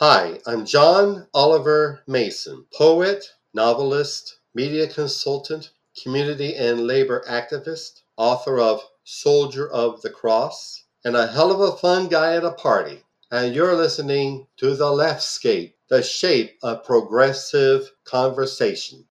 Hi, I'm John Oliver Mason, poet, novelist, media consultant, community and labor activist, author of Soldier of the Cross, and a hell of a fun guy at a party. And you're listening to The Leftscape, the shape of progressive conversation.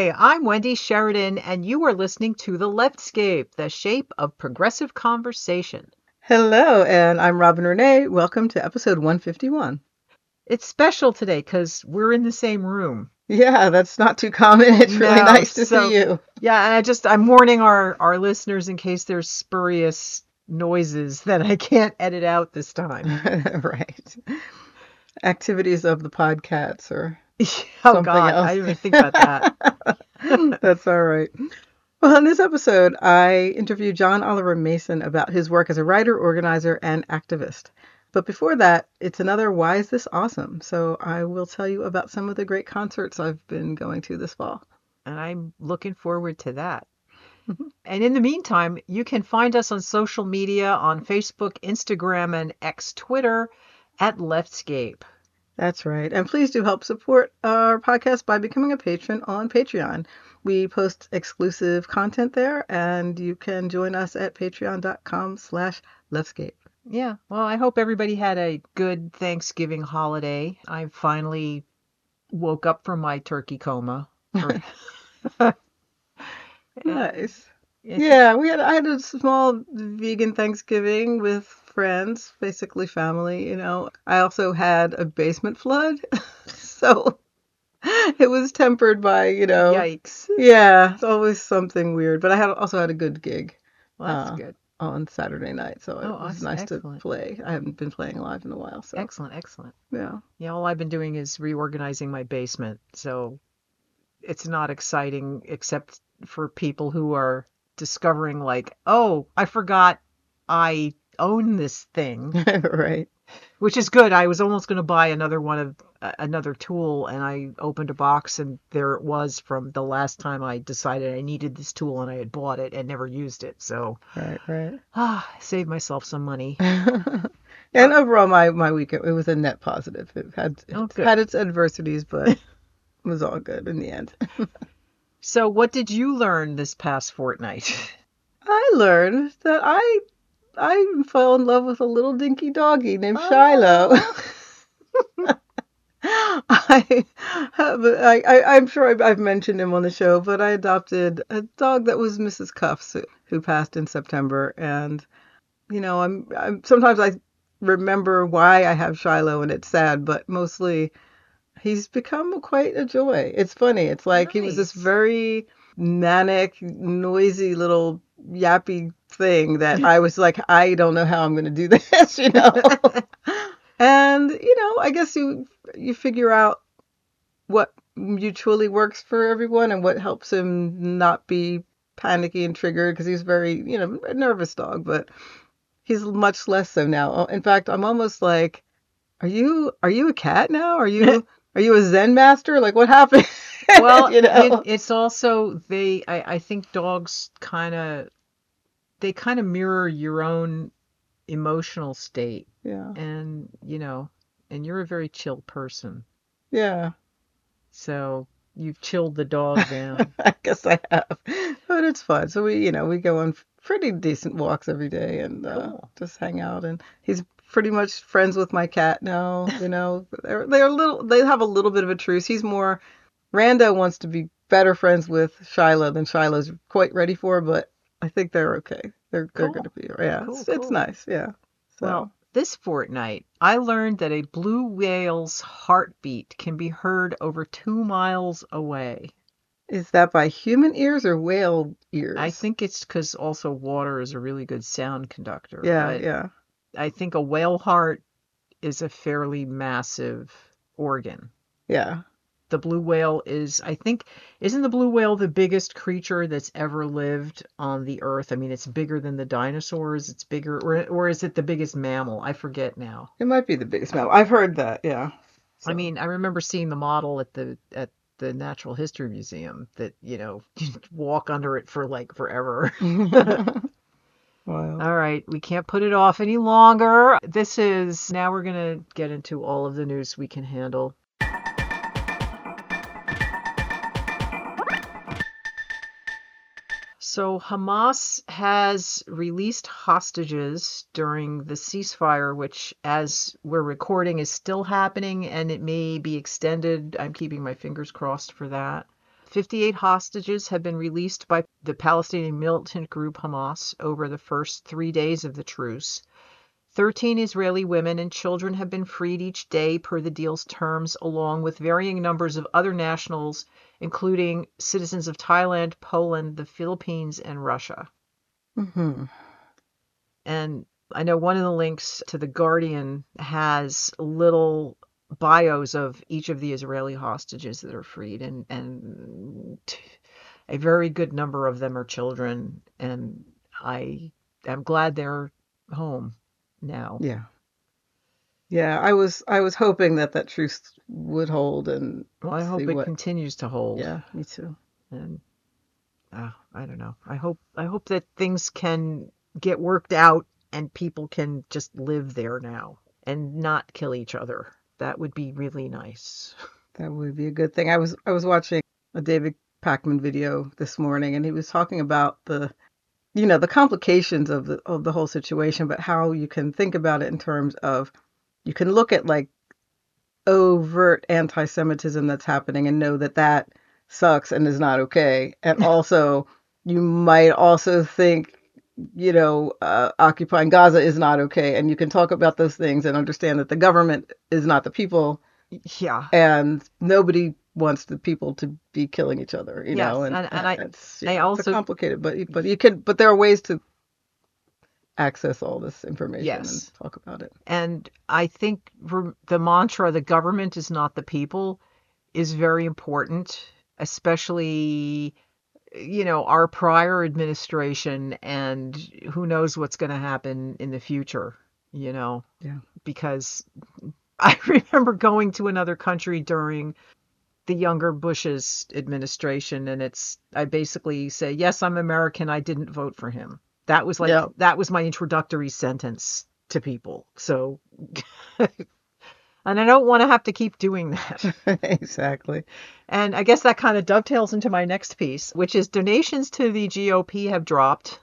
Hi, I'm Wendy Sheridan, and you are listening to The Leftscape, the shape of progressive conversation. Hello, and I'm Robin Renée. Welcome to episode 151. It's special today because we're in the same room. Yeah, that's not too common. It's really No, nice to so- see you. Yeah, and I just I'm warning our our listeners in case there's spurious noises that I can't edit out this time. right. Activities of the podcasts or oh God, else. I didn't even think about that. That's all right. Well, in this episode, I interviewed John Oliver Mason about his work as a writer, organizer, and activist. But before that, it's another Why is This Awesome? So I will tell you about some of the great concerts I've been going to this fall. and I'm looking forward to that. Mm-hmm. And in the meantime, you can find us on social media on Facebook, Instagram, and X Twitter at Leftscape. That's right. And please do help support our podcast by becoming a patron on Patreon. We post exclusive content there, and you can join us at patreon.com slash leftscape. Yeah, well, I hope everybody had a good Thanksgiving holiday. I finally woke up from my turkey coma. Nice. Yeah, we had I had a small vegan Thanksgiving with friends, basically family, you know. I also had a basement flood. so it was tempered by, you know. Yikes. Yeah, it's always something weird. But I had also had a good gig. Well, that's Uh, good. on Saturday night, so it Oh, was that's nice excellent. to play. I haven't been playing live in a while, so Excellent, excellent. yeah. Yeah, all I've been doing is reorganizing my basement. So it's not exciting except for people who are discovering, like, oh, I forgot I own this thing, right. which is good. I was almost going to buy another one of uh, another tool, and I opened a box, and there it was from the last time I decided I needed this tool, and I had bought it and never used it. So, Right, right. ah, saved myself some money. and overall, my my week it was a net positive. It had Oh, it good. had its adversities, but it was all good in the end. So, what did you learn this past fortnight? I learned that I I fell in love with a little dinky doggy named oh. Shiloh. I have I, I I'm sure I've, I've mentioned him on the show, but I adopted a dog that was Mrs. Cuffs who, who passed in September, and you know I'm I'm sometimes I remember why I have Shiloh and it's sad, but mostly he's become quite a joy. It's funny. It's like he was this very manic, noisy little yappy thing that I was like, I don't know how I'm going to do this, you know. and you know, I guess you you figure out what mutually works for everyone and what helps him not be panicky and triggered because he's very, you know, a nervous dog, but he's much less so now. Oh, in fact, I'm almost like, are you are you a cat now? Are you are you a Zen master? Like what happened? Well you know. it, it's also they i, I think dogs kind of they kind of mirror your own emotional state yeah. and you know and you're a very chill person Yeah. so you've chilled the dog down I guess I have, but it's fun. So we, you know, we go on pretty decent walks every day and uh, Cool. just hang out. And he's pretty much friends with my cat now. You know, they're they're a little, they have a little bit of a truce. He's more, Rando wants to be better friends with Shiloh than Shiloh's quite ready for, but I think they're okay. They're they're going to be, yeah. Cool, it's, it's nice, yeah. So well this fortnight i learned that a blue whale's heartbeat can be heard over two miles away is that by human ears or whale ears? i think it's because also water is a really good sound conductor Yeah, yeah. I think a whale heart is a fairly massive organ. Yeah. The blue whale is, I think, isn't the blue whale the biggest creature that's ever lived on the earth? I mean, it's bigger than the dinosaurs. It's bigger, or or is it the biggest mammal? I forget now. It might be the biggest mammal. I've heard that. Yeah. I mean, I remember seeing the model at the at the Natural History Museum that, you know, you walk under it for like forever. wow. All right, we can't put it off any longer. This is now we're going to get into all of the news we can handle. So Hamas has released hostages during the ceasefire, which, as we're recording, is still happening and it may be extended. I'm keeping my fingers crossed for that. 58 hostages have been released by the Palestinian militant group Hamas over the first three days of the truce. 13 Israeli women and children have been freed each day per the deal's terms, along with varying numbers of other nationals, including citizens of Thailand, Poland, the Philippines, and Russia. hmm And I know one of the links to The Guardian has little bios of each of the Israeli hostages that are freed, and, and a very good number of them are children. And I am glad they're home now. Yeah. Yeah. I was I was hoping that that truce would hold and Well, I hope it what- continues to hold. yeah, me too. And uh, I don't know. I hope I hope that things can get worked out and people can just live there now and not kill each other. That would be really nice. That would be a good thing. I was I was watching a David Pakman video this morning, and he was talking about the, you know, the complications of the of the whole situation, but how you can think about it in terms of, you can look at like overt anti-Semitism that's happening and know that that sucks and is not okay, and also you might also think. You know, uh, occupying Gaza is not okay, and you can talk about those things and understand that the government is not the people, Yeah. and nobody wants the people to be killing each other you know and, and- and uh, I- it's, I also- it's complicated but but you can but there are ways to access all this information Yes. and talk about it And I think the mantra, the government is not the people, is very important, especially, you know, our prior administration and who knows what's going to happen in the future, you know? Yeah. Because I remember going to another country during the younger Bush's administration, and it's, I basically say, yes, I'm American, I didn't vote for him. That was like, Yeah. that was my introductory sentence to people. So, and I don't want to have to keep doing that. exactly And I guess that kind of dovetails into my next piece, which is donations to the GOP have dropped.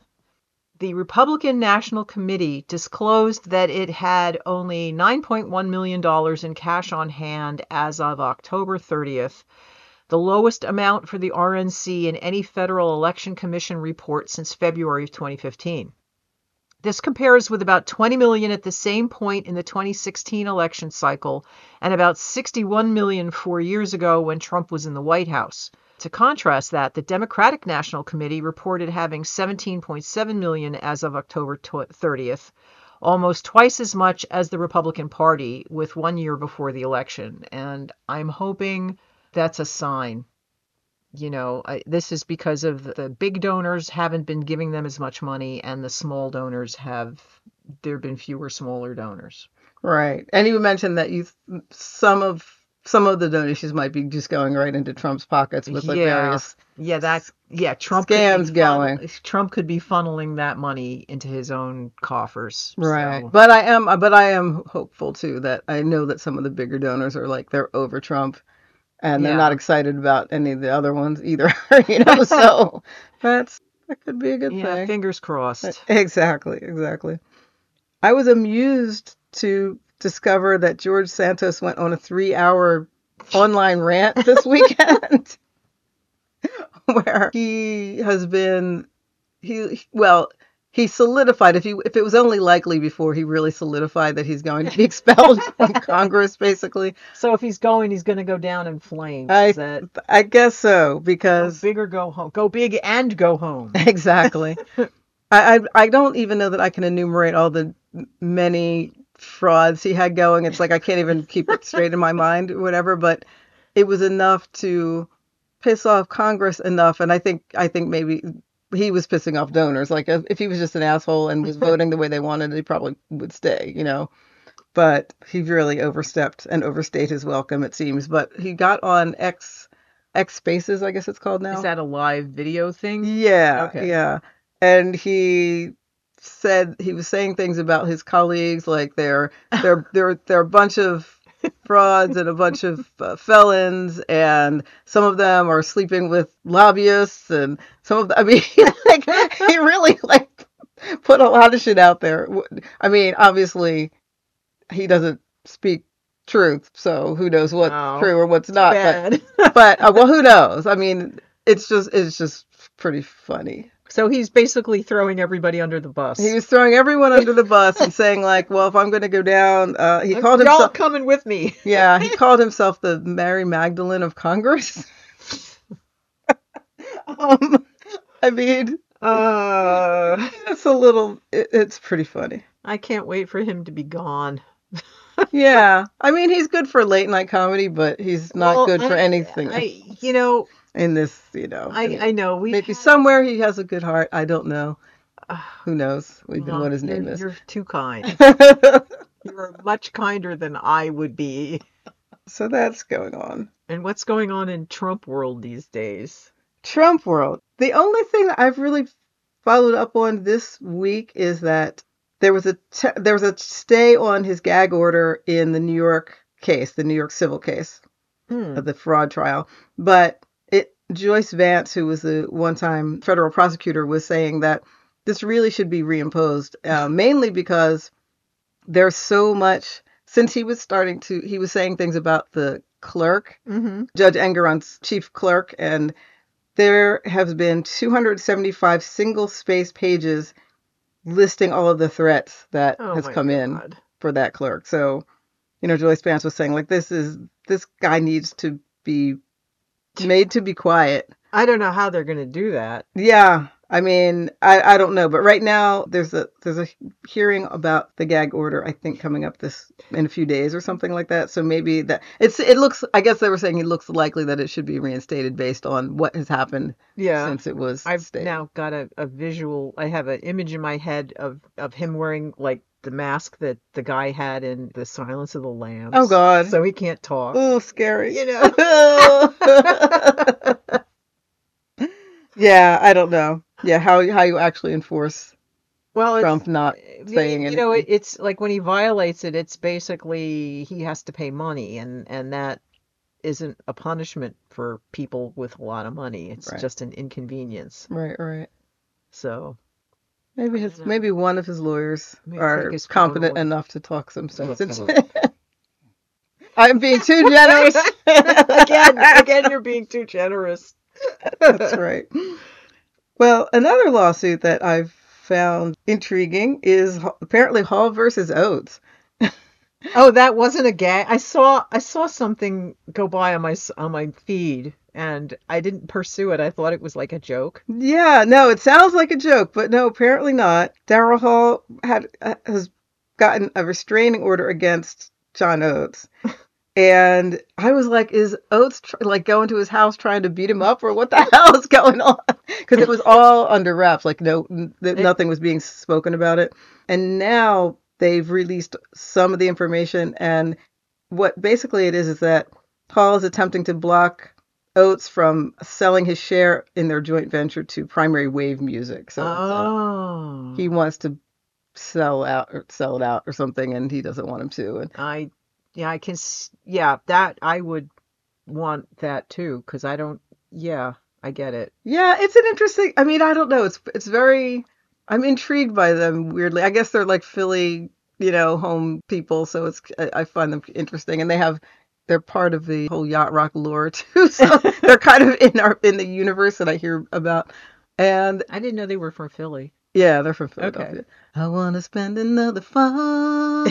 The Republican National Committee disclosed that it had only $9.1 million in cash on hand as of October 30th, the lowest amount for the RNC in any federal election commission report since February of 2015. This compares with about 20 million at the same point in the 2016 election cycle and about 61 million four years ago when Trump was in the White House. To contrast that, the Democratic National Committee reported having 17.7 million as of October 30th, almost twice as much as the Republican Party with one year before the election. And I'm hoping that's a sign. You know, I, this is because of the big donors haven't been giving them as much money, and the small donors have. There have been fewer smaller donors. right and you mentioned that you some of some of the donations might be just going right into trump's pockets with like Yeah. various Yeah, that's yeah, Trump Scams funnel- going. Trump could be funneling that money into his own coffers. right so- but i am but i am hopeful too that i know that some of the bigger donors are like they're over trump and they're not excited about any of the other ones either you know so that's that could be a good yeah, thing fingers crossed. Exactly, exactly. I was amused to discover that George Santos went on a three hour online rant this weekend where he has been he well he solidified if he if it was only likely before he really solidified that he's going to be expelled from Congress basically So if he's going, he's going to go down in flames. I I guess so go because big or go home? Go big and go home. exactly I, I I don't even know that I can enumerate all the many frauds he had going. It's like I can't even keep it straight in my mind whatever, but it was enough to piss off Congress enough and I think I think maybe he was pissing off donors. Like if, he was just an asshole and was voting the way they wanted, he probably would stay, you know. But he really overstepped and overstayed his welcome, it seems. But he got on X X Spaces, I guess it's called now. Is that a live video thing? Yeah, Okay. yeah. And he said he was saying things about his colleagues, like they're they're they're they're a bunch of frauds and a bunch of uh, felons, and some of them are sleeping with lobbyists, and some of them. I mean, like he really like put a lot of shit out there. I mean, obviously, he doesn't speak truth, so who knows what's Oh, true or what's not. But but uh, well, who knows? I mean, it's just it's just pretty funny. So he's basically throwing everybody under the bus. He was throwing everyone under the bus and saying like, well, if I'm going to go down, uh, he called Y'all himself. coming with me. Yeah, he called himself the Mary Magdalene of Congress. um, I mean, Uh, it's a little, it, it's pretty funny. I can't wait for him to be gone. Yeah, I mean, he's good for late night comedy, but he's not Well, good for I- anything I, you know, in this, you know. I, I know we Maybe somewhere he has a good heart. I don't know. Who knows? Even Well, what his you're, name is. You're too kind. You're much kinder than I would be. so that's going on. And what's going on in Trump world these days? Trump world. The only thing that I've really followed up on this week is that there was a te- there was a stay on his gag order in the New York case, the New York civil case Hmm. of the fraud trial. But Joyce Vance, who was the one-time federal prosecutor, was saying that this really should be reimposed, uh, mainly because there's so much since he was starting to he was saying things about the clerk Mm-hmm. Judge Engoron's chief clerk, and there have been 275 single space pages listing all of the threats that Oh has come in for that clerk. So, you know, Joyce Vance was saying like this is this guy needs to be made to be quiet. I don't know how they're going to do that. Yeah, I mean, I, I don't know, but right now there's a there's a hearing about the gag order. I think coming up this in a few days or something like that. So maybe that it's it looks. I guess they were saying it looks likely that it should be reinstated based on what has happened Yeah. since it was. I've stayed. now got a, a visual. I have an image in my head of, of him wearing like the mask that the guy had in The Silence of the Lambs. Oh God. So he can't talk. oh, scary. You know. yeah, I don't know. Yeah, how how you actually enforce Well, it's, Trump not saying you know, it, it's like when he violates it, it's basically he has to pay money, and and that isn't a punishment for people with a lot of money. It's Right. just an inconvenience. right, right. So Maybe his maybe one of his lawyers Maybe are his competent away. enough to talk some sense. into- I'm being too generous. again, again, you're being too generous. That's right. Well, another lawsuit that I've found intriguing is apparently Hall versus Oates. Oh, that wasn't a gag. I saw I saw something go by on my on my feed, and I didn't pursue it. I thought it was like a joke. Yeah, no, it sounds like a joke, but no, apparently not. Daryl Hall had uh, has gotten a restraining order against John Oates. And I was like, is Oates tr- like going to his house trying to beat him up, or what the hell is going on? Because it was all under wraps, like no, n- nothing was being spoken about it. And now they've released some of the information, and what basically it is is that Hall is attempting to block Oates from selling his share in their joint venture to Primary Wave Music. So uh, oh, he wants to sell out or sell it out or something, and he doesn't want him to. And I yeah I can yeah that I would want that too because I don't yeah I get it. yeah, it's an interesting. I mean, I don't know. It's it's very. I'm intrigued by them. Weirdly, I guess they're like Philly, you know, home people. So it's I, I find them interesting, and they have. They're part of the whole yacht rock lore too, so they're kind of in our in the universe that I hear about. And I didn't know they were from Philly. Yeah, they're from Okay. Philadelphia. I want to spend another fall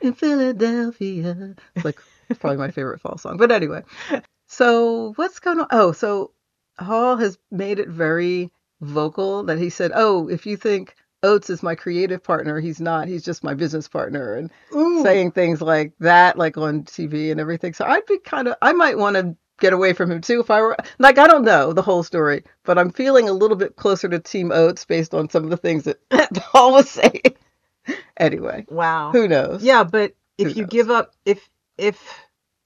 in Philadelphia. It's like probably my favorite fall song. But anyway, so what's going on? Oh, so Hall has made it very vocal that he said, "Oh, if you think Oates is my creative partner, he's not. He's just my business partner." And Ooh. saying things like that, like on TV and everything. So I'd be kind of, I might want to get away from him too if I were, like, I don't know the whole story, but I'm feeling a little bit closer to Team Oates based on some of the things that Paul was saying. anyway, Wow. who knows? Yeah, but if Who you knows? give up, if if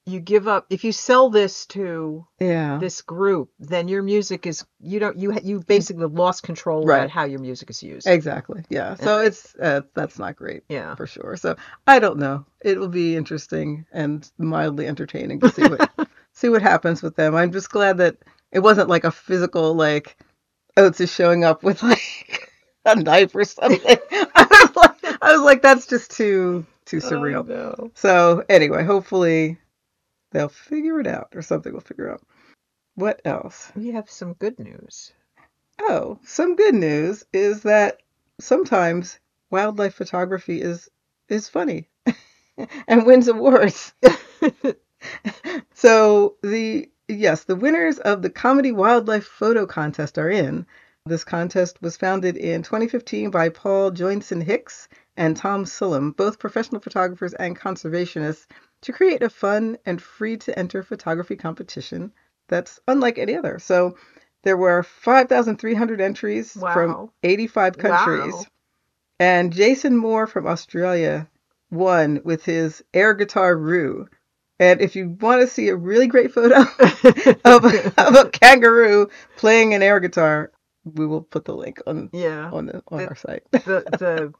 you give up, if you sell this to Yeah. this group, then your music is you don't you you basically lost control Right. about how your music is used. Exactly. Yeah. So it's, uh, that's not great Yeah. for sure. So I don't know. It will be interesting and mildly entertaining to see what, see what happens with them. I'm just glad that it wasn't like a physical, like, Oates is showing up with like a knife or something. I was like, I was like, that's just too too surreal. Oh, no. So anyway, hopefully they'll figure it out or something will figure out. What else? We have some good news. Oh, some good news is that sometimes wildlife photography is is funny and wins awards. so the yes, the winners of the Comedy Wildlife Photo Contest are in. This contest was founded in 2015 by Paul Joynson-Hicks and Tom Sullam, both professional photographers and conservationists, to create a fun and free to enter photography competition that's unlike any other. So there were 5,300 entries from 85 countries. Wow. And Jason Moore from Australia won with his air guitar Roo. And if you want to see a really great photo of, a, of a kangaroo playing an air guitar, we will put the link on yeah. on the, on The- our site. the the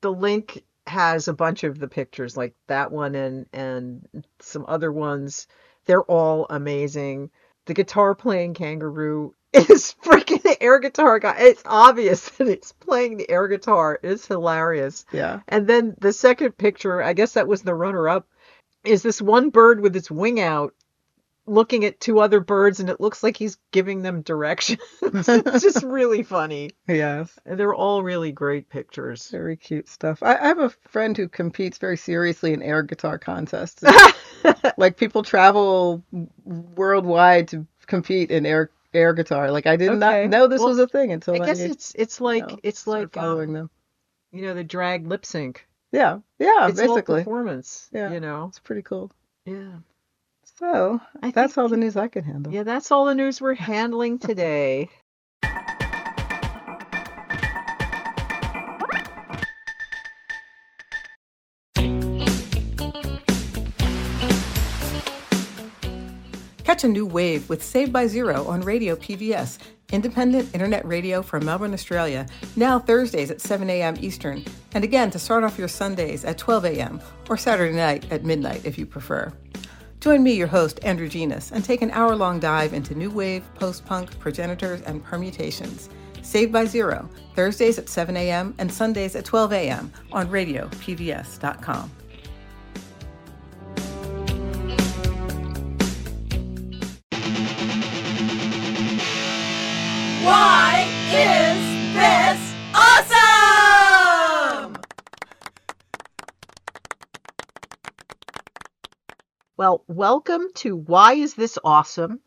the link has a bunch of the pictures like that one and and some other ones. They're all amazing. The guitar playing kangaroo is freaking the air guitar guy it's obvious that it's playing the air guitar. It's hilarious. Yeah. and then the second picture i guess that was the runner up is this one bird with its wing out looking at two other birds and it looks like he's giving them directions it's just really funny Yes. and they're all really great pictures Very cute stuff. I, I have a friend who competes very seriously in air guitar contests. like people travel worldwide to compete in air air guitar. Like I did Okay. not know this Well, was a thing until I guess you it's it's like know, it's like following um, them. you know the drag lip sync. Yeah. Yeah. it's all basically, performance. Yeah. You know. it's pretty cool. Yeah. So I that's think- all the news I can handle. Yeah, that's all the news we're handling today. Catch a new wave with Saved by Zero on Radio PBS, independent internet radio from Melbourne, Australia, now Thursdays at 7 a.m. Eastern, and again to start off your Sundays at 12 a.m. or Saturday night at midnight if you prefer. Join me, your host, Andrew Genus, and take an hour long dive into new wave, post punk, progenitors, and permutations. Saved by Zero, Thursdays at 7 a.m. and Sundays at 12 a.m. on radiopbs.com. Why is Well, welcome to Why Is This Awesome?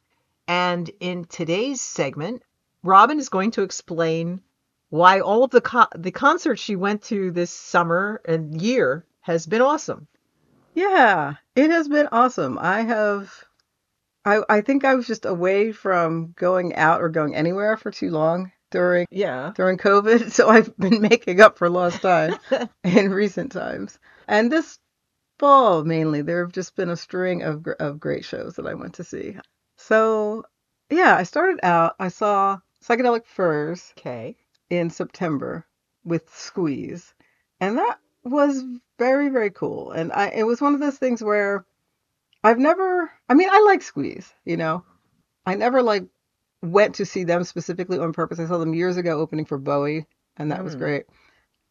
And in today's segment, Robin is going to explain why all of the co- the concerts she went to this summer and year has been awesome. Yeah, it has been awesome. I have I I think I was just away from going out or going anywhere for too long during Yeah. during COVID, so I've been making up for lost time in recent times. And this mainly there have just been a string of of great shows that I went to see. So, yeah, I started out I saw Psychedelic Furs Okay. in September with Squeeze. And that was very, very cool. And I it was one of those things where I've never I mean, I like Squeeze, you know. I never like went to see them specifically on purpose. I saw them years ago opening for Bowie, and that was Mm. great.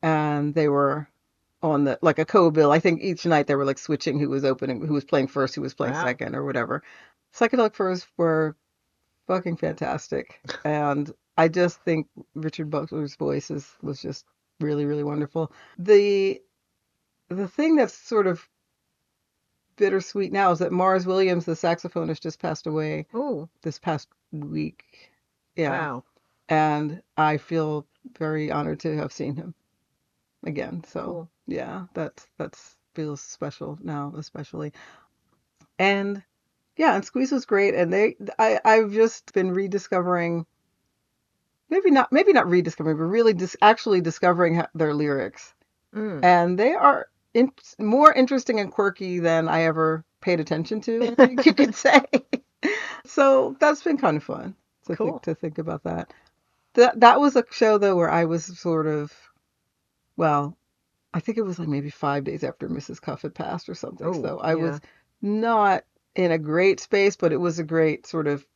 And they were on the like a co-bill. I think each night they were like switching who was opening, who was playing first, who was playing Wow. second, or whatever. Psychedelic Furs were fucking fantastic, and I just think Richard Butler's voice is was just really, really wonderful. The the thing that's sort of bittersweet now is that Mars Williams, the saxophonist, just passed away Oh, this past week. Yeah. wow. and I feel very honored to have seen him again. So Cool. Yeah, that's that's feels special now, especially. And yeah, and Squeeze was great, and they I I've just been rediscovering. Maybe not, maybe not rediscovering, but really dis- actually discovering their lyrics, Mm. and they are in- more interesting and quirky than I ever paid attention to. You could say. so that's been kind of fun to Cool. think to think about that. That that was a show though where I was sort of, well, I think it was like maybe five days after Mrs. Cuff had passed or something. Oh, so I yeah. was not in a great space, but it was a great sort of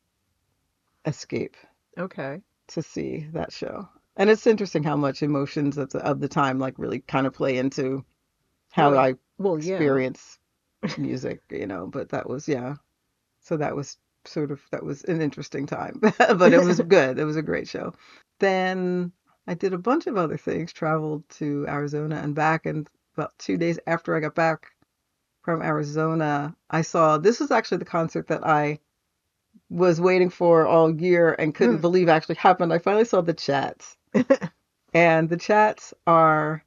escape Okay. to see that show. And it's interesting how much emotions of the, of the time like really kind of play into how Well, I Well, yeah. experience music, you know, but that was yeah. So that was sort of that was an interesting time, but it was good. It was a great show. Then I did a bunch of other things, traveled to Arizona and back and about 2 days after I got back from Arizona, I saw this was actually the concert that I was waiting for all year and couldn't Hmm. believe actually happened. I finally saw the Chats. and the Chats are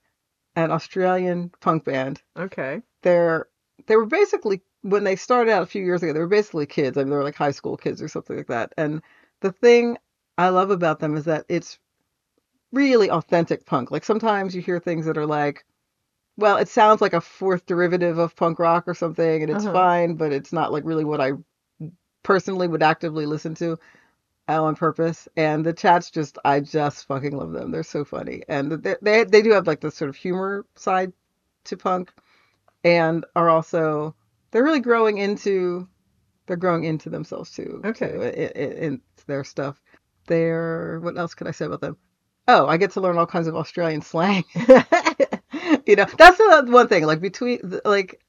an Australian punk band Okay. they're they were basically when they started out a few years ago they were basically kids i mean they were like high school kids or something like that and the thing i love about them is that it's really authentic punk. Like sometimes you hear things that are like well it sounds like a fourth derivative of punk rock or something and it's Uh-huh. fine but it's not like really what i personally would actively listen to uh, on purpose. And the chats just i just fucking love them. They're so funny. And they they, they do have like this sort of humor side to punk and are also they're really growing into they're growing into themselves too Okay. too, in, in, in their stuff. They're what else could i say about them oh i get to learn all kinds of australian slang you know that's the one thing like between like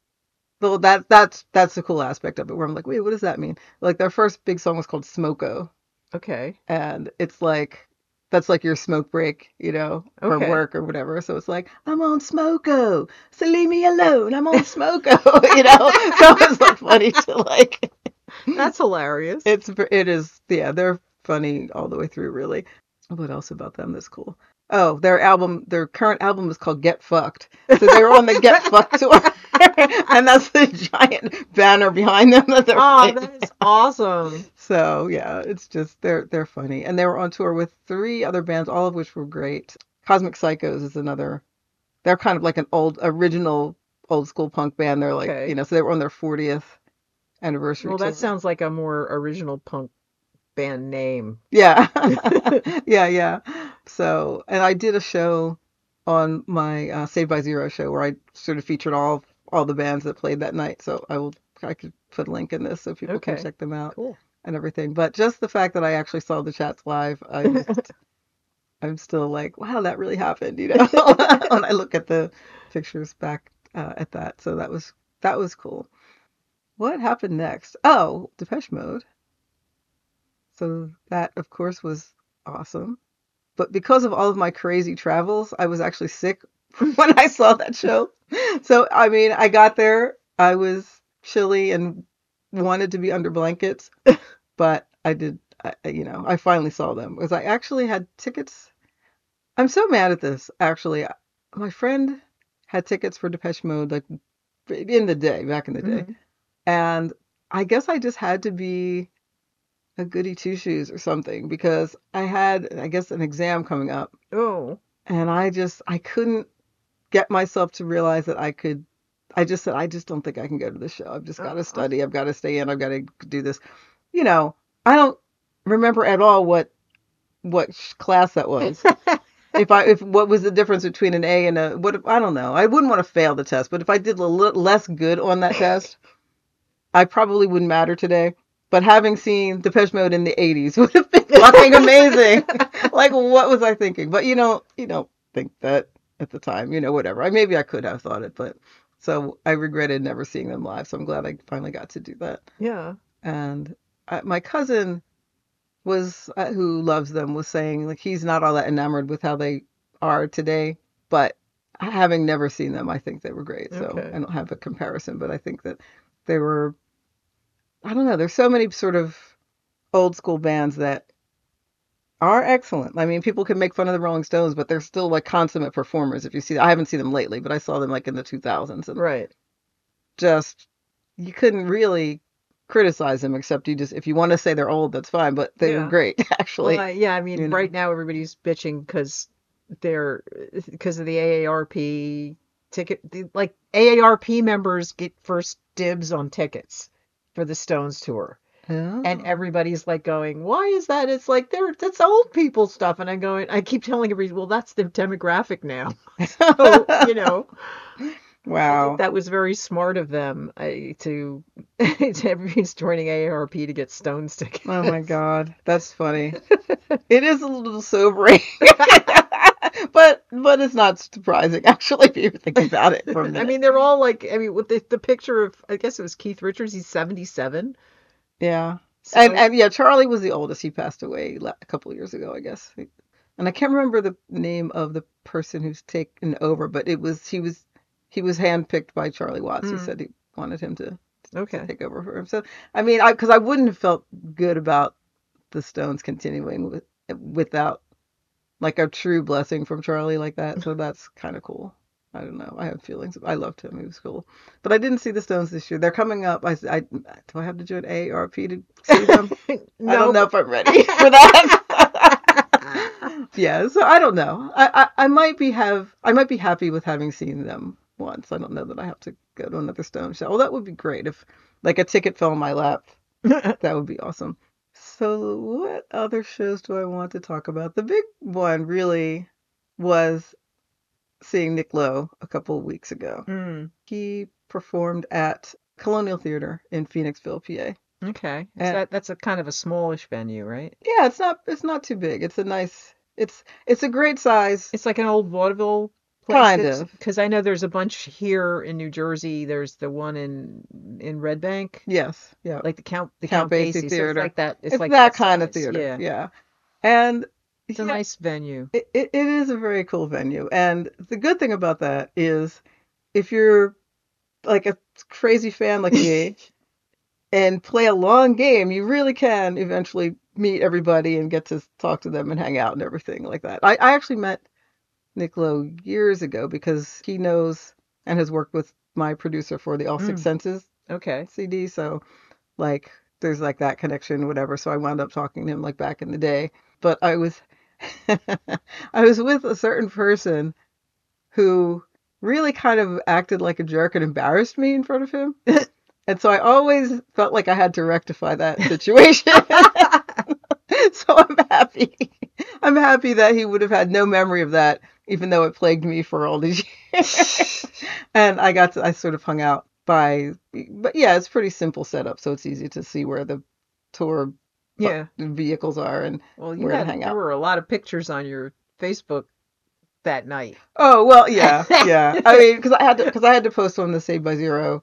well, that that's that's the cool aspect of it where i'm like wait what does that mean like their first big song was called smoko okay. and it's like that's like your smoke break, you know, for Okay. work or whatever. So it's like I'm on smoko, so leave me alone. I'm on smoko, you know. So it's like funny to like. That's hilarious. It's it is yeah. They're funny all the way through. Really. What else about them that's cool? Oh, their album, their current album is called Get Fucked. So they were on the Get Fucked tour, and that's the giant banner behind them that they're oh, that is awesome. So yeah, it's just they're they're funny, and they were on tour with three other bands, all of which were great. Cosmic Psychos is another. They're kind of like an old original old school punk band. They're like Okay. you know, so they were on their 40th anniversary. Well, that tour. sounds like a more original punk band name. yeah, yeah, yeah. So and I did a show on my uh, Saved by Zero show where I sort of featured all all the bands that played that night. So I will I could put a link in this so people can check them out. Cool. and everything. But just the fact that I actually saw the chats live, I just, I'm still like, wow, that really happened, you know. when I look at the pictures back uh, at that, so that was that was cool. What happened next? Oh, Depeche Mode. So that, of course, was awesome. But because of all of my crazy travels, I was actually sick when I saw that show. So I mean, I got there, I was chilly and wanted to be under blankets but I did, I, you know, I finally saw them because I actually had tickets. I'm so mad at this, actually. My friend had tickets for Depeche Mode, like in the day, back in the day. Mhm. And I guess I just had to be a goody two shoes or something because I had, I guess, an exam coming up. Oh. And I just, I couldn't get myself to realize that I could. I just said, I just don't think I can go to the show. I've just got Oh. Uh-huh. to study. I've got to stay in. I've got to do this. You know, I don't remember at all what what class that was. if I if what was the difference between an A and a what if, I don't know. I wouldn't want to fail the test, but if I did a little less good on that test, I probably wouldn't matter today. But having seen Depeche Mode in the 80s would have been fucking amazing. like what was I thinking? But you know, you don't think that at the time, you know, whatever. I maybe I could have thought it, but so I regretted never seeing them live. So I'm glad I finally got to do that Yeah. and uh, my cousin was uh, who loves them was saying like he's not all that enamored with how they are today but having never seen them i think they were great so Okay. i don't have a comparison but i think that they were i don't know there's so many sort of old school bands that are excellent. I mean, people can make fun of the Rolling Stones, but they're still like consummate performers. If you see, I haven't seen them lately, but I saw them like in the 2000s, and Right. just you couldn't really criticize them except you just if you want to say they're old, that's fine. But they were Yeah. great actually. Well, I- yeah, I mean, you know. right now everybody's bitching because they're because of the AARP ticket. the- Like AARP members get first dibs on tickets for the Stones tour, and Oh. everybody's like going, "Why is that?" It's like they're that's old people stuff, and I'm going. I keep telling everybody, "Well, that's the demographic now." So you know, wow. that was very smart of them to to everybody's joining AARP to get Stones tickets. Oh my God, that's funny. It is a little sobering, but but it's not surprising actually if you think about it I mean, they're all like, I mean, with the, the picture of, I guess it was Keith Richards, he's 77. yeah, So, and and yeah, Charlie was the oldest. He passed away a couple of years ago, I guess. And I can't remember the name of the person who's taken over, but it was he was he was handpicked by Charlie Watts. He Mm. said he wanted him to okay. take over for him. So I mean, I because I wouldn't have felt good about the Stones continuing with without like a true blessing from Charlie like that. So that's kind of cool. I don't know. I have feelings. I loved him. He was cool. But I didn't see the Stones this year. They're coming up. I, I do I have to join AARP to see them? I don't know if I'm ready for that. yeah, so I don't know. I, I I might be have I might be happy with having seen them once. I don't know that I have to go to another Stone show. Well, that would be great if like a ticket fell in my lap. That would be awesome. So what other shows do I want to talk about? The big one really was seeing Nick Lowe a couple of weeks ago. Mm, He performed at Colonial Theater in Phoenixville, PA. okay. And- that, that's a kind of a smallish venue, right? Yeah, it's not it's not too big. It's a nice it's it's a great size. It's like an old vaudeville place. Kind of. Because I know there's a bunch here in New Jersey. There's the one in in Red Bank, Yes, yeah. like the Count the Count Count, Basie Basie. So Theater. it's like that. It's, It's, like that, kind of theater. Yeah. Yeah. And It's a nice venue. it, it, it is a very cool venue. And the good thing about that is if you're like a crazy fan like me and play a long game, you really can eventually meet everybody and get to talk to them and hang out and everything like that. I, I actually met Nick Lowe years ago because he knows and has worked with my producer for the All Six Mm. Senses Okay. CD. So, like, there's like that connection, whatever. So I wound up talking to him like back in the day. But I was, I was with a certain person who really kind of acted like a jerk and embarrassed me in front of him. and so I always felt like I had to rectify that situation. so I'm happy. I'm happy that he would have had no memory of that, even though it plagued me for all these years. and I got to, I sort of hung out by, but yeah, it's pretty simple setup, so it's easy to see where the tour Yeah. vehicles are. And Well, where to hang out. there were a lot of pictures on your Facebook that night. oh well, yeah, yeah. I mean, because I had to, because I had to post on the Save by Zero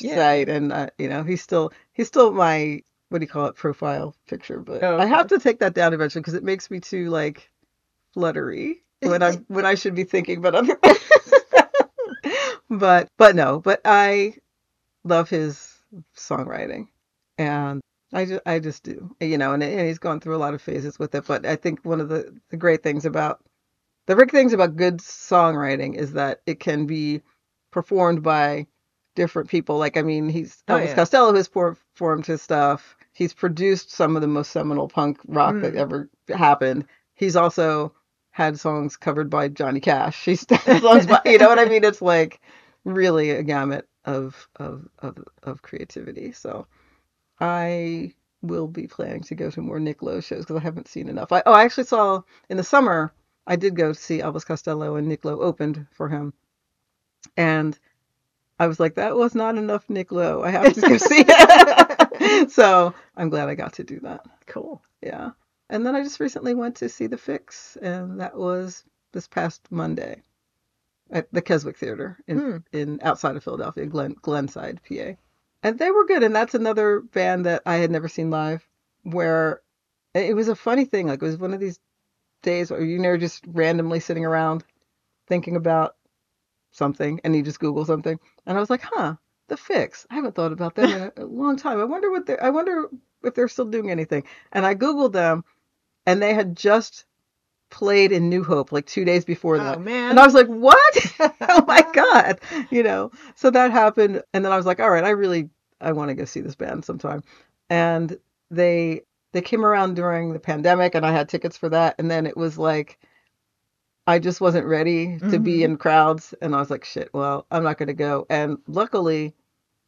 Yeah. site, and uh, you know, he's still he's still my what do you call it profile picture, but Oh, I have to take that down eventually because it makes me too like fluttery when I when I should be thinking about other but but no, but I love his songwriting, and I just I just do, you know, and, and he's gone through a lot of phases with it. But I think one of the the great things about the great things about good songwriting is that it can be performed by different people. Like I mean, he's Oh, Elvis yeah. Costello has performed his stuff. He's produced some of the most seminal punk rock that Mm. ever happened. He's also had songs covered by Johnny Cash. He's done songs by, you know what I mean? It's like really a gamut of of of of creativity. So I will be planning to go to more Nick Lowe shows because I haven't seen enough. I, oh, I actually saw in the summer. I did go see Elvis Costello and Nick Lowe opened for him, and I was like, that was not enough Nick Lowe. I have to go see it. so I'm glad I got to do that. Cool. Yeah. And then I just recently went to see The Fixx, and that was this past Monday at the Keswick Theater in, Hmm. in outside of Philadelphia, Glen, Glenside, PA. And they were good, and that's another band that I had never seen live. Where it was a funny thing, like it was one of these days where you know just randomly sitting around thinking about something, and you just Google something, and I was like, huh, The Fixx. I haven't thought about them in a, a long time. I wonder what they I wonder if they're still doing anything. And I googled them, and they had just played in New Hope like two days before that. Oh man. And I was like, what? oh my God. You know, so that happened. And then I was like, all right, I really, I want to go see this band sometime. And they, they came around during the pandemic and I had tickets for that. And then it was like, I just wasn't ready to be Mhm. in crowds. And I was like, shit, well, I'm not going to go. And luckily,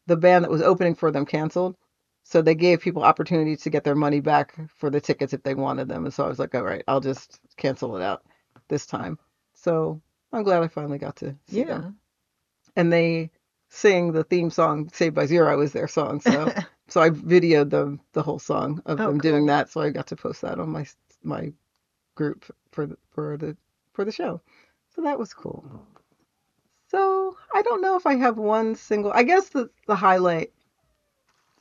the band that was opening for them canceled. So they gave people opportunity to get their money back for the tickets if they wanted them. And so I was like, all right, I'll just cancel it out this time. So I'm glad I finally got to see yeah. them. And they sing the theme song Saved by Zero was their song. So so I videoed them the whole song of Oh, them doing that. So I got to post that on my my group for the, for the for the show. So that was cool. So I don't know if I have one single. I guess the the highlight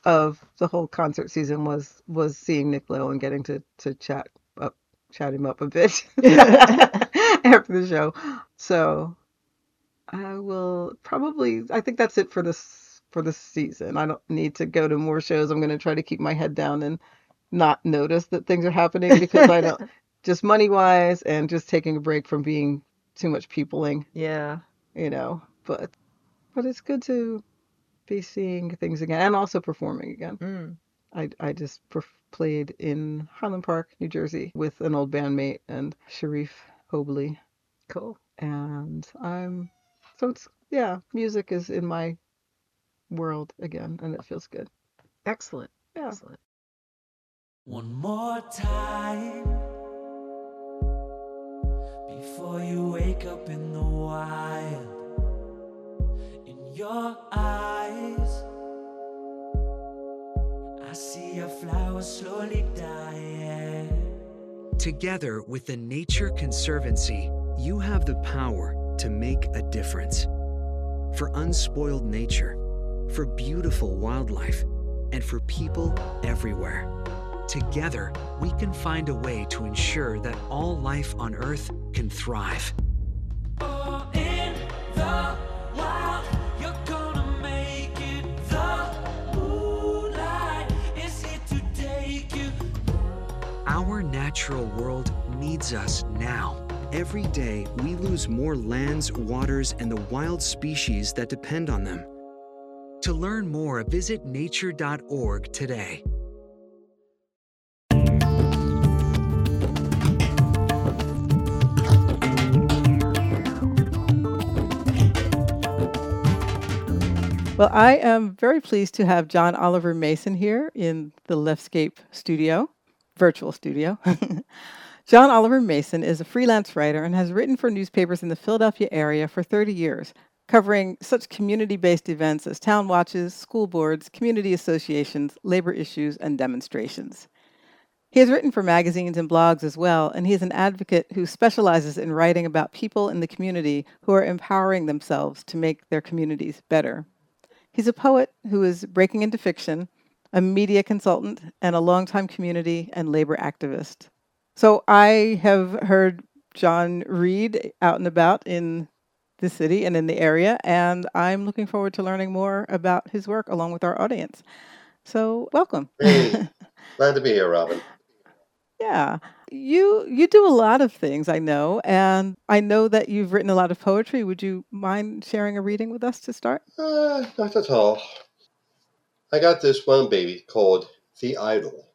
of the whole concert season was was seeing Nick Lowe and getting to to chat up chat him up a bit after the show. So I will probably I think that's it for this for this season. I don't need to go to more shows. I'm going to try to keep my head down and not notice that things are happening because I don't just money wise and just taking a break from being too much peopling, yeah. you know. But but it's good to be seeing things again and also performing again. Mm. I I just perf- played in Highland Park, New Jersey, with an old bandmate and Sharif Hobley, Cool. and I'm so it's yeah, music is in my world again, and it feels good. Excellent. Yeah. Excellent. One more time before you wake up in the wild. Your eyes, I see a flower slowly dying. Together with the Nature Conservancy, you have the power to make a difference. For unspoiled nature, for beautiful wildlife, and for people everywhere. Together, we can find a way to ensure that all life on Earth can thrive. Natural world needs us now. Every day, we lose more lands, waters, and the wild species that depend on them. To learn more, visit nature.org today. Well, I am very pleased to have John Oliver Mason here in the Leftscape studio, virtual studio. John Oliver Mason is a freelance writer and has written for newspapers in the Philadelphia area for 30 years, covering such community based events as town watches, school boards, community associations, labor issues, and demonstrations. He has written for magazines and blogs as well, and he is an advocate who specializes in writing about people in the community who are empowering themselves to make their communities better. He's a poet who is breaking into fiction, a media consultant, and a longtime community and labor activist. So I have heard John read out and about in the city and in the area, and I'm looking forward to learning more about his work along with our audience. So welcome. Hey. Glad to be here, Robin. Yeah. You you do a lot of things, I know, and I know that you've written a lot of poetry. Would you mind sharing a reading with us to start? Uh, not at all. I got this one baby called The Idol.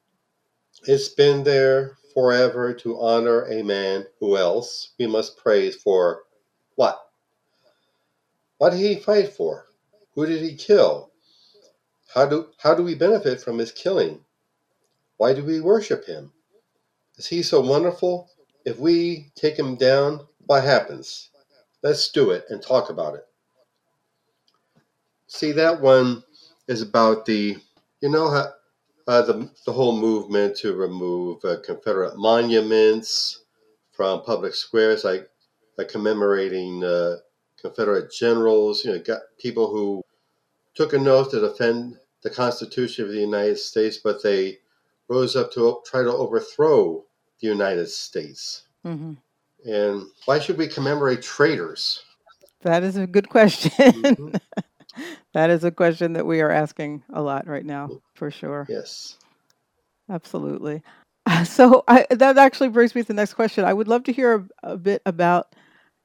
It's been there forever to honor a man who else we must praise for what? What did he fight for? Who did he kill? How do, how do we benefit from his killing? Why do we worship him? Is he so wonderful? If we take him down, what happens? Let's do it and talk about it. See, that one is about the, you know, how, uh, the, the whole movement to remove uh, Confederate monuments from public squares, like, like commemorating uh, Confederate generals, you know, got people who took an oath to defend the Constitution of the United States, but they rose up to try to overthrow the United States. Mm-hmm. And why should we commemorate traitors? That is a good question. Mhm. That is a question that we are asking a lot right now, for sure. Yes. Absolutely. So I, that actually brings me to the next question. I would love to hear a, a bit about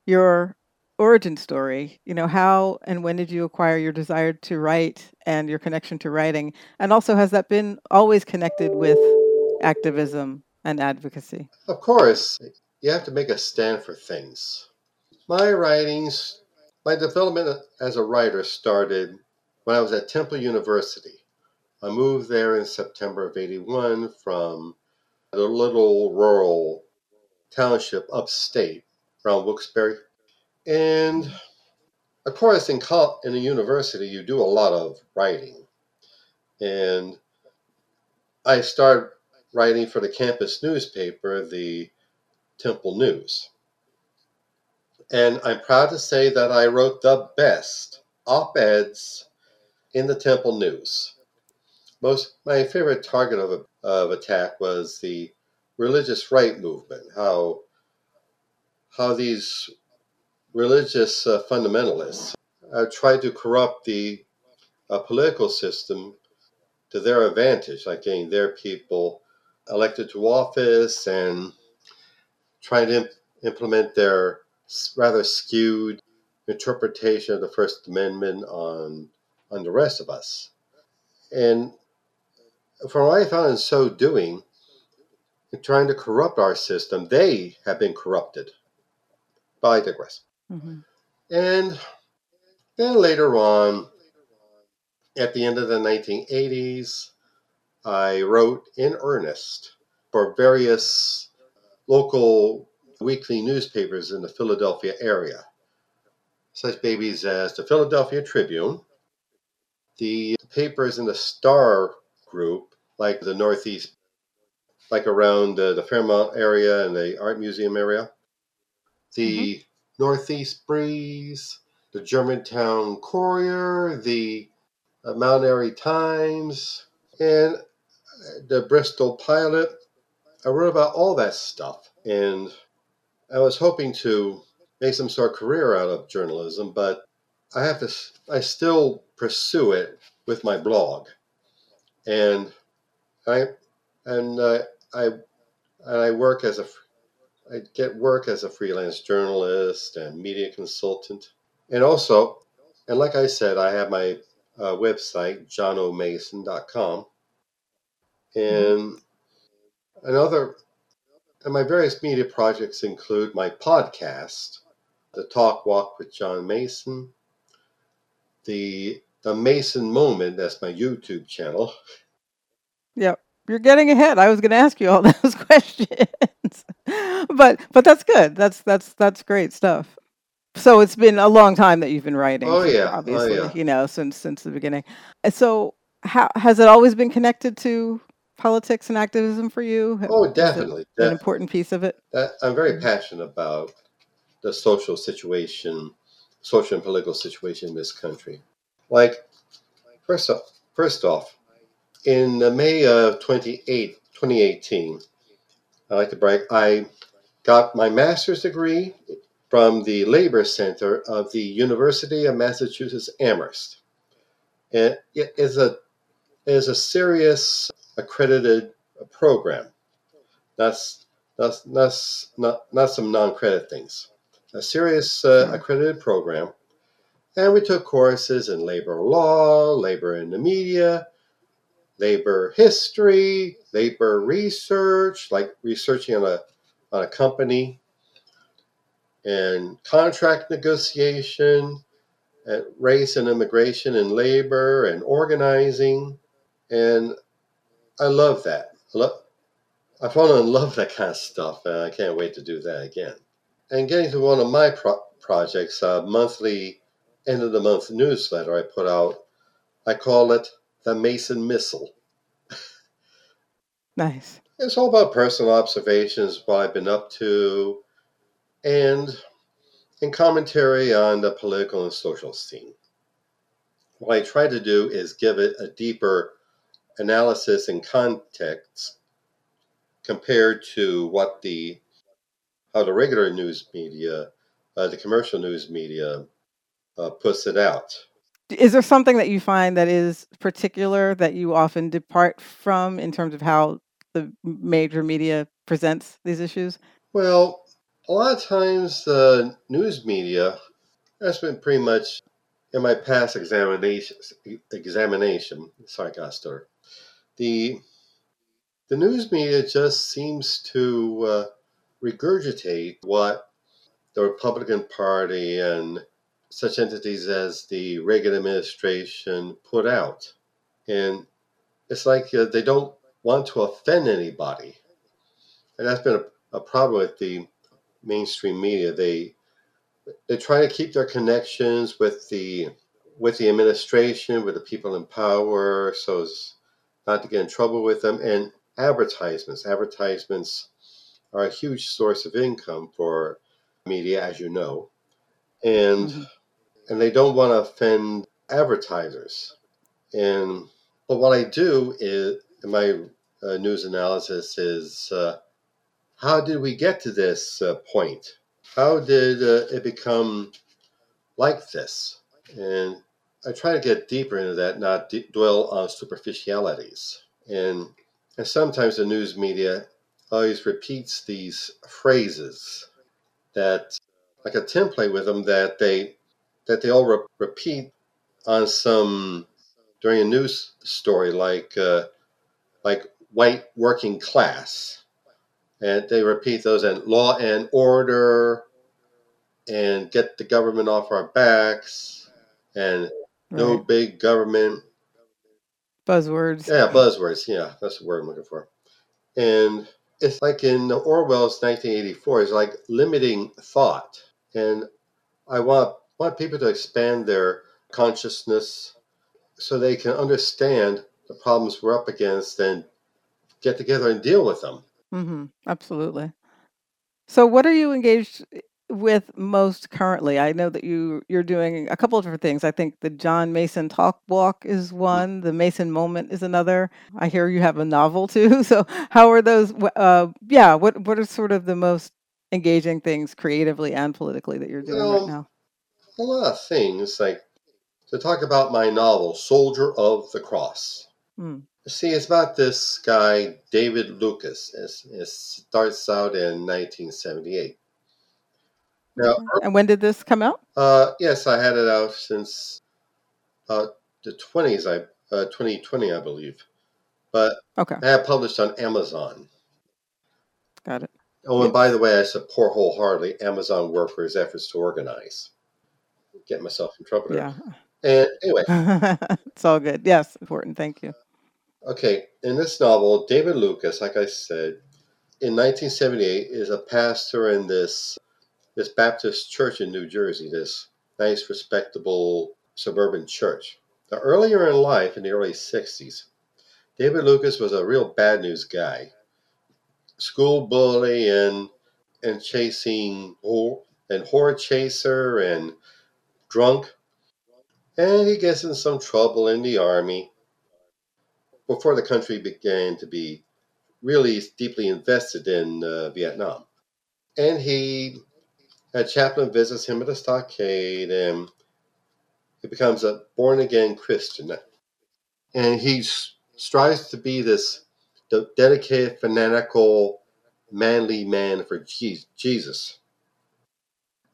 your origin story. You know, how and when did you acquire your desire to write and your connection to writing? And also, has that been always connected with activism and advocacy? Of course, you have to make a stand for things. My writings, my development as a writer started when I was at Temple University. I moved there in September of 81 from the little rural township upstate around Wilkes-Barre. And of course, in, col- in a university, you do a lot of writing. And I started writing for the campus newspaper, the Temple News. And I'm proud to say that I wrote the best op eds in the Temple News. Most my favorite target of, of attack was the religious right movement. How how these religious uh, fundamentalists uh, tried to corrupt the uh, political system to their advantage, like getting their people elected to office and trying to imp- implement their rather skewed interpretation of the First Amendment on on the rest of us. And from what I found in so doing, in trying to corrupt our system, they have been corrupted. But I digress. hmm And then later on, at the end of the 1980s, I wrote in earnest for various local weekly newspapers in the Philadelphia area, such babies as the Philadelphia Tribune, the papers in the Star group, like the Northeast, like around uh, the Fairmount area and the Art Museum area, the Northeast Breeze, the Germantown Courier, the uh, Mount Airy Times, and uh, the Bristol Pilot. I wrote about all that stuff, and I was hoping to make some sort of career out of journalism, but I have to. I still pursue it with my blog, and I and uh, I and I work as a, I get work as a freelance journalist and media consultant, and also, and like I said, I have my uh, website johnomason.com, and another. And my various media projects include my podcast, The Talk Walk with John Mason, the the Mason Moment, that's my YouTube channel, Yep. You're getting ahead. I was going to ask you all those questions. but but that's good. That's that's that's great stuff. So it's been a long time that you've been writing. Oh, yeah. Oh, Obviously, yeah. you know, since since the beginning. So how has it always been connected to politics and activism for you? Oh, definitely. an important piece of it? I'm very passionate about the social situation, social and political situation in this country. Like, first off, first off in May of 28, 2018, I like to brag, I got my master's degree from the Labor Center of the University of Massachusetts Amherst. And it is a, it is a serious accredited program. That's that's that's not not some non-credit things. A serious uh, accredited program, and we took courses in labor law, labor in the media, labor history, labor research, like researching on a on a company, and contract negotiation, and race and immigration and labor and organizing, and I love that. I love, I fallen in love with that kind of stuff, and I can't wait to do that again. And getting to one of my pro- projects, a monthly end of the month newsletter I put out, I call it the Mason Missile. Nice. It's all about personal observations, what I've been up to, and and commentary on the political and social scene. What I try to do is give it a deeper analysis and context compared to what the how the regular news media, uh, the commercial news media, uh, puts it out. Is there something that you find that is particular that you often depart from in terms of how the major media presents these issues? Well, a lot of times the news media, that's been pretty much in my past examination. Examination. Sorry, I got. The the news media just seems to uh, regurgitate what the Republican Party and such entities as the Reagan administration put out, and it's like uh, they don't want to offend anybody, and that's been a, a problem with the mainstream media. They they try to keep their connections with the with the administration, with the people in power, so not to get in trouble with them. And advertisements, advertisements are a huge source of income for media, as you know, and Mhm. and they don't want to offend advertisers. And but what I do is in my uh, news analysis is uh, how did we get to this uh, point? How did uh, it become like this? And I try to get deeper into that, not dwell on superficialities. And and sometimes the news media always repeats these phrases that, like a template with them, that they that they all re- repeat on some during a news story, like uh, like white working class, and they repeat those and law and order, and get the government off our backs, and no Right. big government. Buzzwords. Yeah, buzzwords. Yeah, that's the word I'm looking for. And it's like in Orwell's 1984. It's like limiting thought, and I want want people to expand their consciousness so they can understand the problems we're up against and get together and deal with them. Mm-hmm. Absolutely. So, what are you engaged with most currently? I know that you you're doing a couple of different things. I think the John Mason Talk Walk is one. The Mason Moment is another. I hear you have a novel too. So, how are those? Uh, yeah. What What are sort of the most engaging things creatively and politically that you're doing right now? a lot of things like to talk about my novel, Soldier of the Cross. Mm. See, it's about this guy, David Lucas. It's, it starts out in 1978. Now, Okay. And when did this come out? uh, yes, I had it out since uh, the 20s, I uh, 2020, I believe. But Okay, I have published on Amazon. got it. Oh, and by the way, I support wholeheartedly Amazon workers' efforts to organize. Get myself in trouble. Yeah, And anyway, it's all good. Yes, important. Thank you. okay, in this novel, David Lucas, like I said, in 1978 is a pastor in this this Baptist church in New Jersey, this nice, respectable suburban church. Now, earlier in life, in the early 60s, David Lucas was a real bad news guy, school bully and and chasing whore, and whore chaser and drunk, and he gets in some trouble in the army before the country began to be really deeply invested in uh, Vietnam. And he, a chaplain visits him at a stockade, and he becomes a born again Christian. And he strives to be this dedicated, fanatical, manly man for Jesus.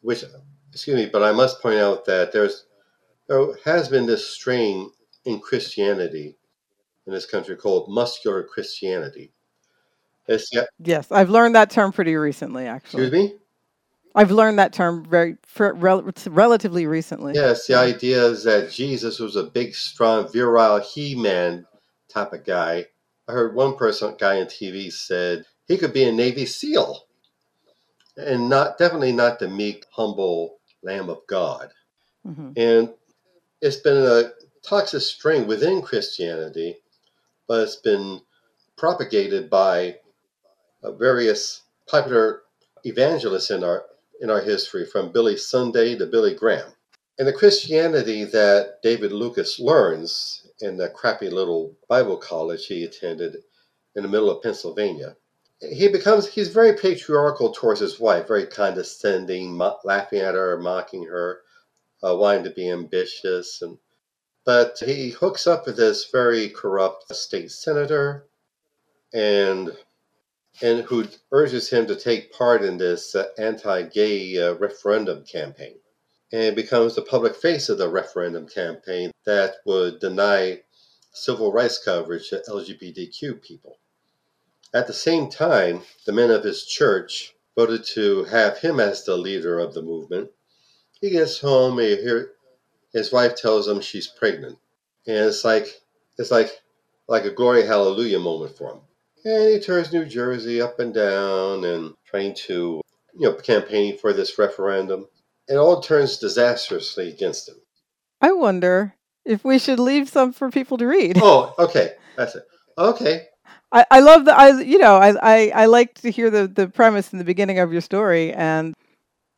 Which, excuse me, but I must point out that there's there has been this strain in Christianity in this country called muscular Christianity. It's yeah, Yes, I've learned that term pretty recently, actually. excuse me. I've learned that term very for, rel- relatively recently. Yes, the idea is that Jesus was a big, strong, virile he-man type of guy. I heard one person, guy on TV, said he could be a Navy SEAL, and not definitely not the meek, humble Lamb of God. hmm And it's been a toxic strain within Christianity, but it's been propagated by various popular evangelists in our in our history, from Billy Sunday to Billy Graham. And the Christianity that David Lucas learns in the crappy little Bible college he attended in the middle of Pennsylvania, he becomes he's very patriarchal towards his wife, very condescending, laughing at her, mocking her, uh, wanting to be ambitious, and but he hooks up with this very corrupt state senator, and and who urges him to take part in this uh, anti-gay uh, referendum campaign and becomes the public face of the referendum campaign that would deny civil rights coverage to LGBTQ people. At the same time, the men of his church voted to have him as the leader of the movement. He gets home, he hear, his wife tells him she's pregnant, and it's like it's like like a glory hallelujah moment for him. And he tours New Jersey up and down and trying to, you know, campaigning for this referendum. It all turns disastrously against him. I wonder if we should leave some for people to read. Oh, okay, that's it. Okay, I, I love the I you know I, I I like to hear the the premise in the beginning of your story and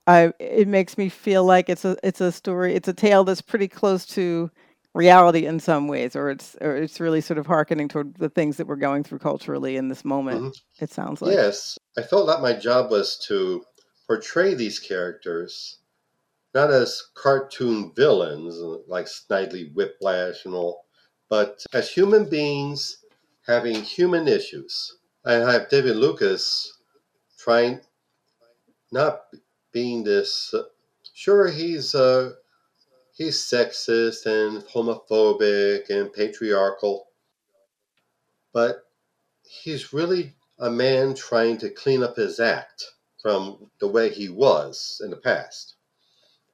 I it makes me feel like it's a it's a story it's a tale that's pretty close to reality in some ways or it's or it's really sort of hearkening toward the things that we're going through culturally in this moment Mhm. it sounds like Yes, I felt that my job was to portray these characters not as cartoon villains like Snidely Whiplash and all, but as human beings having human issues. I have David Lucas trying, not being this. Uh, sure, he's uh, he's sexist and homophobic and patriarchal, but he's really a man trying to clean up his act from the way he was in the past.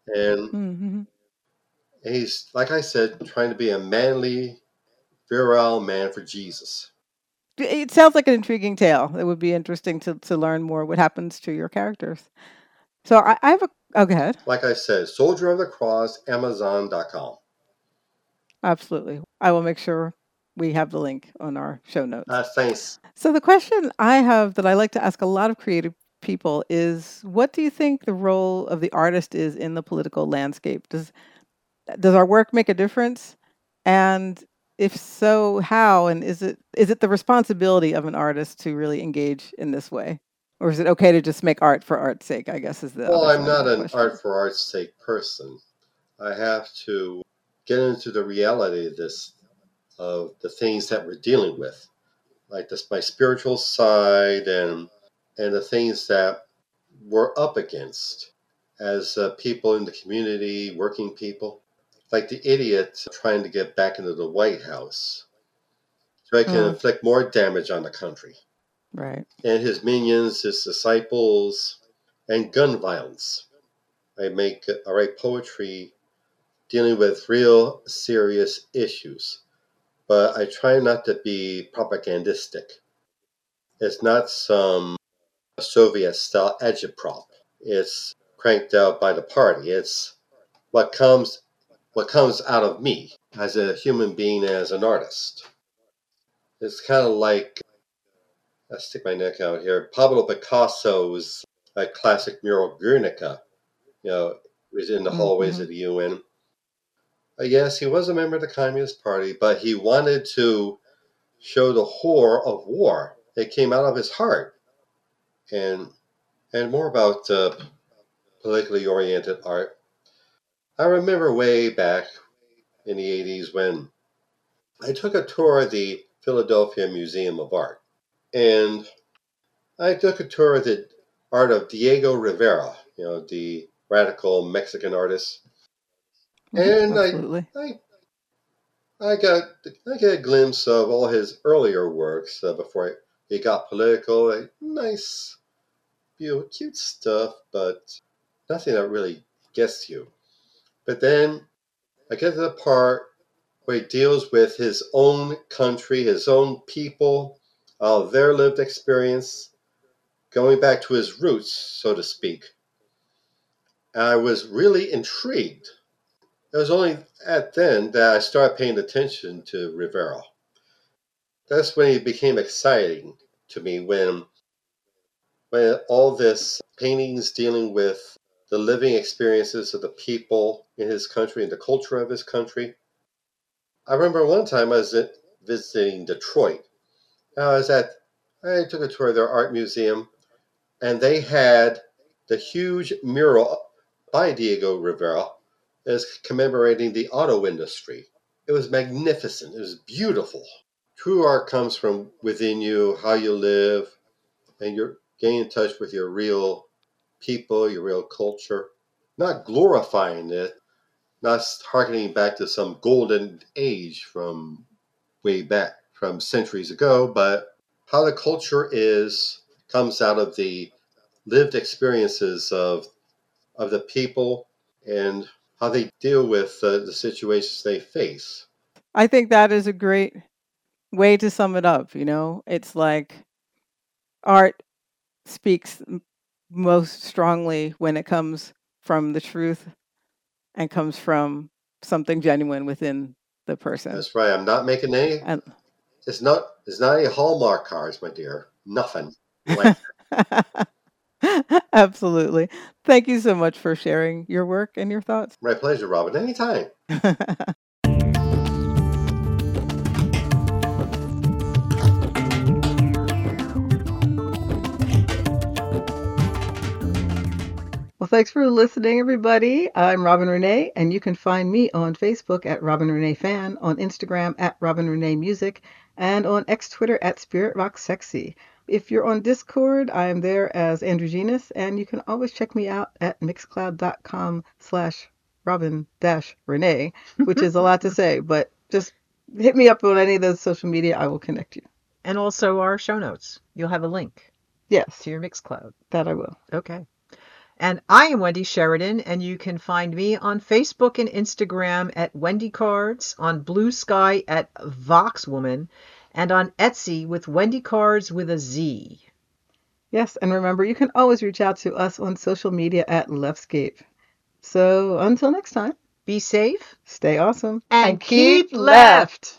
And hmm he's, like I said, trying to be a manly, virile man for Jesus. it sounds like an intriguing tale it would be interesting to to learn more what happens to your characters so I, I have a oh go ahead Like I said, Soldier of the Cross, Amazon.com. absolutely I will make sure we have the link on our show notes Uh, thanks. So the question I have that I like to ask a lot of creative people is what do you think the role of the artist is in the political landscape? Does does our work make a difference? And if so, how and is it is it the responsibility of an artist to really engage in this way? Or is it okay to just make art for art's sake? I guess is the Well, I'm not an question. art for art's sake person. I have to get into the reality of this, of the things that we're dealing with, like this, my spiritual side and and the things that we're up against as uh, people in the community, working people, like the idiot trying to get back into the White House, so he can Mm. inflict more damage on the country Right. and his minions, his disciples, and gun violence. I make I write poetry dealing with real serious issues, but I try not to be propagandistic. It's not some Soviet style agitprop. It's cranked out by the party. It's what comes what comes out of me as a human being as an artist. It's kind of like I stick my neck out here. Pablo Picasso's uh, classic mural Guernica, you know, was in the Mm, hallways of the UN. Uh, yes, he was a member of the Communist Party, but he wanted to show the horror of war. It came out of his heart, and and more about uh, politically oriented art. I remember way back in the '80s when I took a tour of the Philadelphia Museum of Art and I took a tour of the art of Diego Rivera, you know, the radical Mexican artist. Mhm, And I- Absolutely. I, I got I get a glimpse of all his earlier works uh, before he got political. Like, nice, know, cute stuff, but nothing that really gets you. But then I get to the part where he deals with his own country, his own people, uh, their lived experience, going back to his roots, so to speak. And I was really intrigued. It was only at then that I started paying attention to Rivera. That's when he became exciting to me when when all this paintings dealing with the living experiences of the people in his country and the culture of his country. I remember one time I was visiting Detroit. Uh, I was at I took a tour of their art museum and they had the huge mural by Diego Rivera is commemorating the auto industry. It was magnificent. It was beautiful. true art comes from within you, how you live, and you're getting in touch with your real people, your real culture. Not glorifying it, not harkening back to some golden age from way back from centuries ago, but how the culture is comes out of the lived experiences of of the people and how they deal with uh, the situations they face. I think that is a great way to sum it up. You know, it's like art speaks most strongly when it comes from the truth and comes from something genuine within the person. That's right. I'm not making any. And It's not. It's not any Hallmark cards, my dear. Nothing. Like absolutely. Thank you so much for sharing your work and your thoughts. my pleasure, Robin. Anytime. Well, thanks for listening, everybody. I'm Robin Renée, and you can find me on Facebook at Robin Renee Fan, on Instagram at Robin Renee Music, and on X Twitter at Spirit Rock Sexy. If you're on Discord, I am there as Andrew Genus, and you can always check me out at mixcloud.com slash Robin dash Renee, which is a lot to say, but just hit me up on any of those social media. I will connect you. And also our show notes. You'll have a link Yes, to your Mixcloud. that I will. Okay. And I am Wendy Sheridan, and you can find me on Facebook and Instagram at Wendy Cards, on Blue Sky at Voxwoman, and on Etsy with Wendy Cards with a Z. Yes, and remember, you can always reach out to us on social media at Leftscape. So until next time, Be safe stay awesome and keep left.